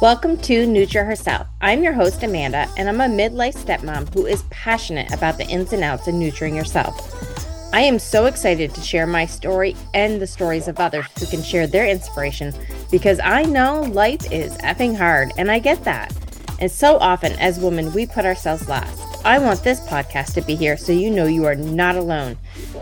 Welcome to Nurture Herself. I'm your host, Amanda, and I'm a midlife stepmom who is passionate about the ins and outs of nurturing yourself. I am so excited to share my story and the stories of others who can share their inspiration because I know life is effing hard, and I get that. And so often, as women, we put ourselves last. I want this podcast to be here so you know you are not alone.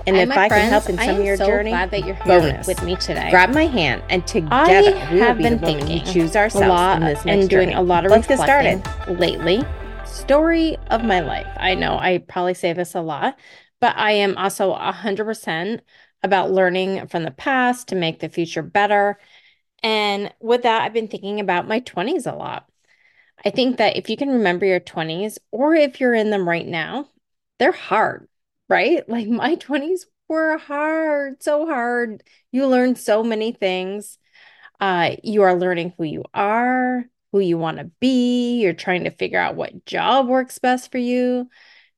And if I friends, can help in some of your so journey, glad that you're here bonus. with me today. Grab my hand, and together I we will have be been the women thinking who choose ourselves a lot in this next and doing journey. a lot of Let's get started. lately. Story of my life. I know I probably say this a lot, but I am also 100% about learning from the past to make the future better. And with that, I've been thinking about my 20s a lot. I think that if you can remember your 20s, or if you're in them right now, they're hard, right? Like my 20s were hard, so hard. You learn so many things. Uh, you are learning who you are, who you want to be. You're trying to figure out what job works best for you,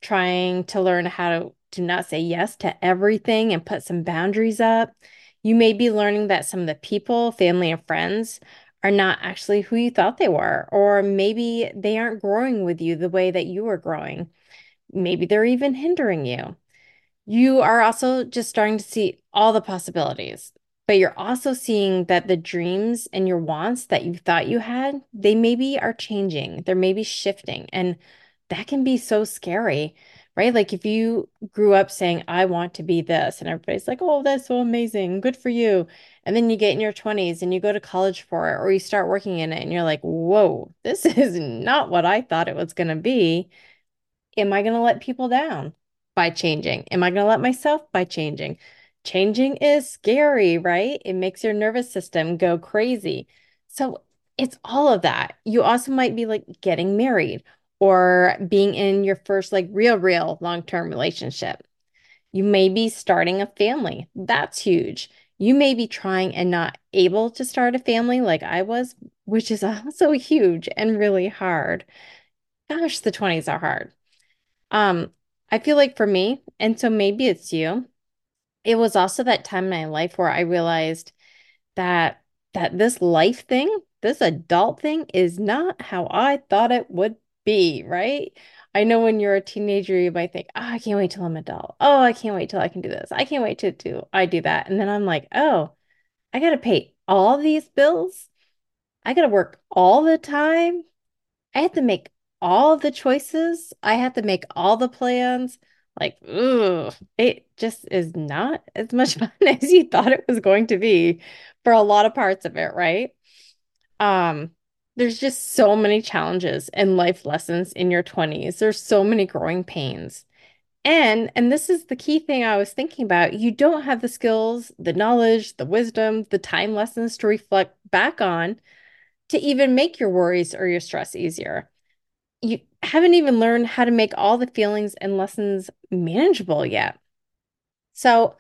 trying to learn how to, to not say yes to everything and put some boundaries up. You may be learning that some of the people, family, and friends are not actually who you thought they were, or maybe they aren't growing with you the way that you were growing. Maybe they're even hindering you. You are also just starting to see all the possibilities, but you're also seeing that the dreams and your wants that you thought you had, they maybe are changing, they're maybe shifting, and that can be so scary right? Like if you grew up saying, I want to be this, and everybody's like, oh, that's so amazing, good for you. And then you get in your 20s and you go to college for it, or you start working in it, and you're like, whoa, this is not what I thought it was going to be. Am I going to let people down by changing? Am I going to let myself by changing? Changing is scary, right? It makes your nervous system go crazy. So it's all of that. You also might be like getting married or being in your first like real, real long term relationship. You may be starting a family. That's huge. You may be trying and not able to start a family like I was, which is also huge and really hard. Gosh, the 20s are hard. Um, I feel like for me, and so maybe it's you, it was also that time in my life where I realized that that this life thing, this adult thing is not how I thought it would be, right? I know when you're a teenager, you might think, oh, I can't wait till I'm adult. Oh, I can't wait till I can do this. I can't wait to do I do that. And then I'm like, oh, I gotta pay all these bills. I gotta work all the time. I have to make all the choices. I have to make all the plans. Like, ooh, it just is not as much fun as you thought it was going to be for a lot of parts of it, right? Um, there's just so many challenges and life lessons in your 20s. There's so many growing pains. And and this is the key thing I was thinking about. You don't have the skills, the knowledge, the wisdom, the time lessons to reflect back on to even make your worries or your stress easier. You haven't even learned how to make all the feelings and lessons manageable yet. So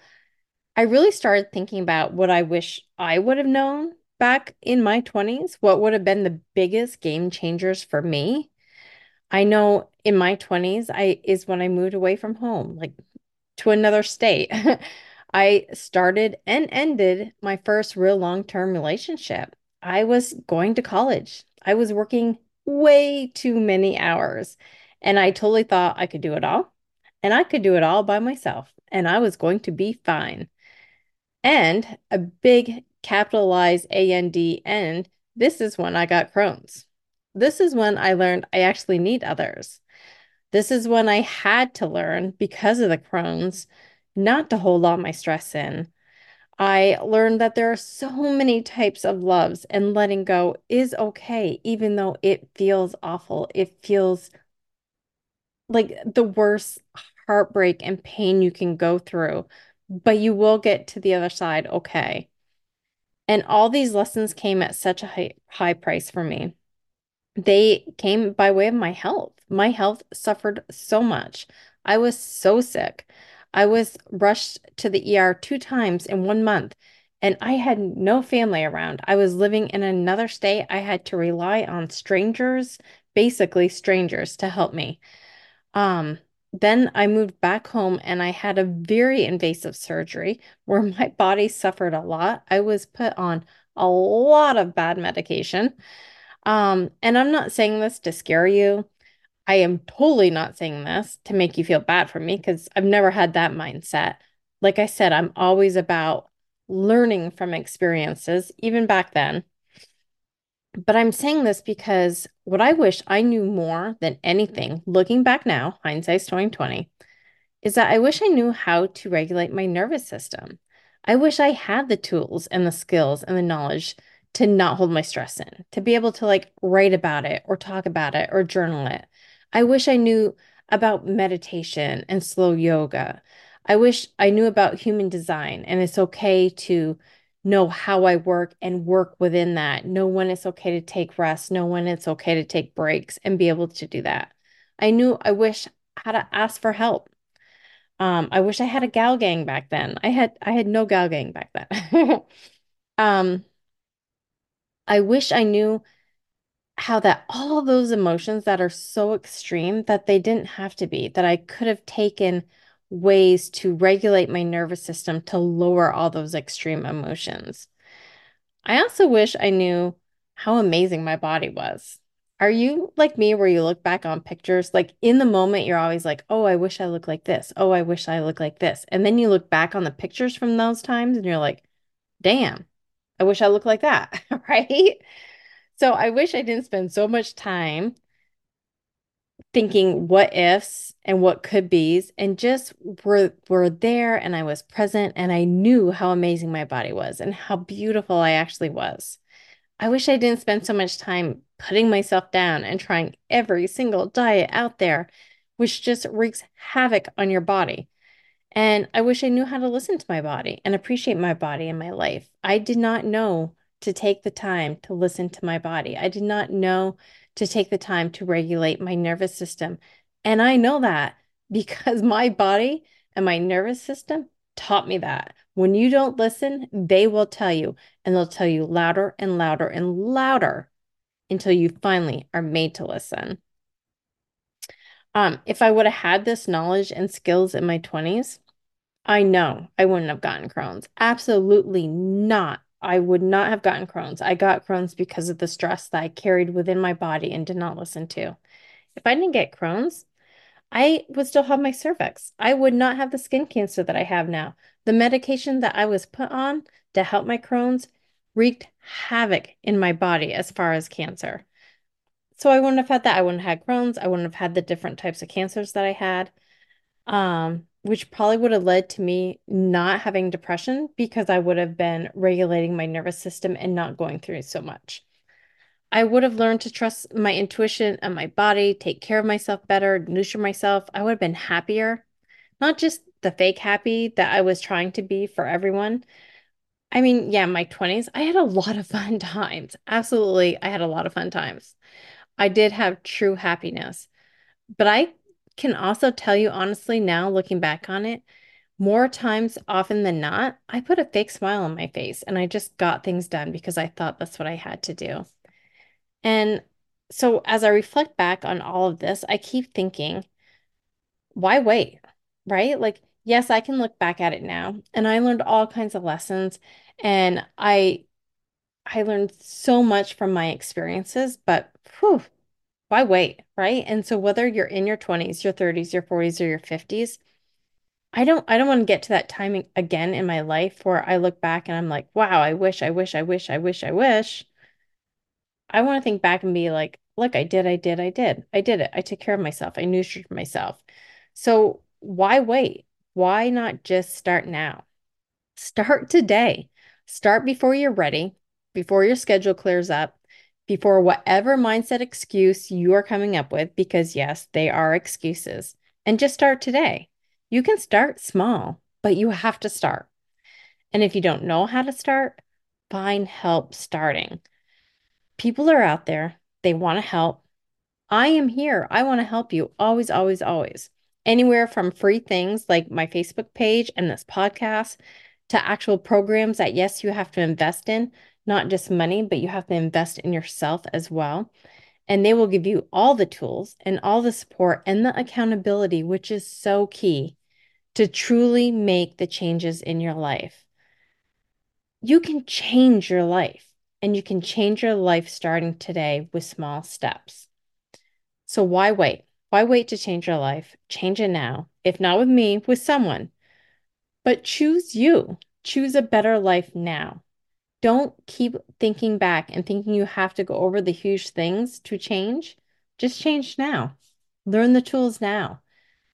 I really started thinking about what I wish I would have known back in my 20s, what would have been the biggest game changers for me? I know in my 20s, I is when I moved away from home, like to another state. I started and ended my first real long-term relationship. I was going to college. I was working way too many hours, and I totally thought I could do it all. And I could do it all by myself, and I was going to be fine. And a big capitalize A N D N, this is when I got Crohn's. This is when I learned I actually need others. This is when I had to learn because of the Crohn's not to hold all my stress in. I learned that there are so many types of loves and letting go is okay, even though it feels awful. It feels like the worst heartbreak and pain you can go through, but you will get to the other side okay. And all these lessons came at such a high, high price for me. They came by way of my health. My health suffered so much. I was so sick. I was rushed to the ER two times in one month, and I had no family around. I was living in another state. I had to rely on strangers, basically strangers, to help me. Um, then I moved back home and I had a very invasive surgery where my body suffered a lot. I was put on a lot of bad medication. Um, and I'm not saying this to scare you. I am totally not saying this to make you feel bad for me because I've never had that mindset. Like I said, I'm always about learning from experiences, even back then. But I'm saying this because what I wish I knew more than anything, looking back now, hindsight's 2020, is that I wish I knew how to regulate my nervous system. I wish I had the tools and the skills and the knowledge to not hold my stress in, to be able to like write about it or talk about it or journal it. I wish I knew about meditation and slow yoga. I wish I knew about human design and it's okay to know how I work and work within that, know when it's okay to take rest, know when it's okay to take breaks and be able to do that. I knew I wish how to ask for help. Um, I wish I had a gal gang back then. I had I had no gal gang back then. um, I wish I knew how that all those emotions that are so extreme that they didn't have to be, that I could have taken ways to regulate my nervous system to lower all those extreme emotions. I also wish I knew how amazing my body was. Are you like me where you look back on pictures? Like in the moment, you're always like, oh, I wish I looked like this. Oh, I wish I looked like this. And then you look back on the pictures from those times and you're like, damn, I wish I looked like that. right. So I wish I didn't spend so much time thinking what ifs and what could be's and just were were there and I was present and I knew how amazing my body was and how beautiful I actually was. I wish I didn't spend so much time putting myself down and trying every single diet out there, which just wreaks havoc on your body. And I wish I knew how to listen to my body and appreciate my body in my life. I did not know to take the time to listen to my body. I did not know to take the time to regulate my nervous system. And I know that because my body and my nervous system taught me that. When you don't listen, they will tell you, and they'll tell you louder and louder and louder until you finally are made to listen. Um, if I would have had this knowledge and skills in my 20s, I know I wouldn't have gotten Crohn's. Absolutely not. I would not have gotten Crohn's. I got Crohn's because of the stress that I carried within my body and did not listen to. If I didn't get Crohn's, I would still have my cervix. I would not have the skin cancer that I have now. The medication that I was put on to help my Crohn's wreaked havoc in my body as far as cancer. So I wouldn't have had that. I wouldn't have had Crohn's. I wouldn't have had the different types of cancers that I had. Um, which probably would have led to me not having depression because I would have been regulating my nervous system and not going through so much. I would have learned to trust my intuition and my body, take care of myself better, nurture myself. I would have been happier, not just the fake happy that I was trying to be for everyone. I mean, yeah, my 20s, I had a lot of fun times. Absolutely, I had a lot of fun times. I did have true happiness, but I can also tell you honestly now, looking back on it, more times often than not, I put a fake smile on my face and I just got things done because I thought that's what I had to do. And so as I reflect back on all of this, I keep thinking, why wait? Right? Like, yes, I can look back at it now and I learned all kinds of lessons and I I learned so much from my experiences, but whew, why wait, right? And so whether you're in your 20s, your 30s, your 40s, or your 50s, I don't I don't want to get to that timing again in my life where I look back and I'm like, wow, I wish, I wish, I wish, I wish, I wish. I want to think back and be like, look, I did, I did, I did. I did it. I took care of myself. I nurtured myself. So why wait? Why not just start now? Start today. Start before you're ready, before your schedule clears up, before whatever mindset excuse you are coming up with, because yes, they are excuses, and just start today. You can start small, but you have to start. And if you don't know how to start, find help starting. People are out there, they want to help. I am here. I want to help you always, always, always. Anywhere from free things like my Facebook page and this podcast to actual programs that, yes, you have to invest in not just money, but you have to invest in yourself as well. And they will give you all the tools and all the support and the accountability, which is so key to truly make the changes in your life. You can change your life. and you can change your life starting today with small steps. So, why wait? Why wait to change your life? Change it now. If not with me, with someone. But choose you. Choose a better life now. Don't keep thinking back and thinking you have to go over the huge things to change. Just change now. Learn the tools now.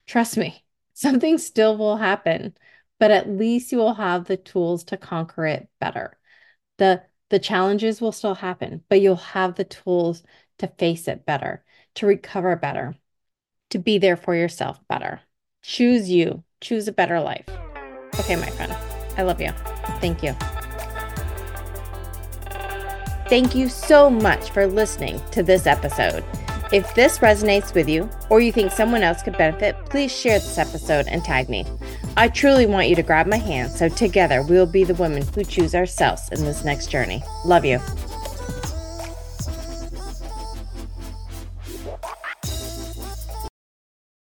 Trust me, something still will happen, but at least you will have the tools to conquer it better. The the challenges will still happen, but you'll have the tools to face it better, to recover better, to be there for yourself better. Choose you. Choose a better life. Okay, my friend. I love you. Thank you. Thank you so much for listening to this episode. If this resonates with you or you think someone else could benefit, please share this episode and tag me. I truly want you to grab my hand so together we will be the women who choose ourselves in this next journey. Love you.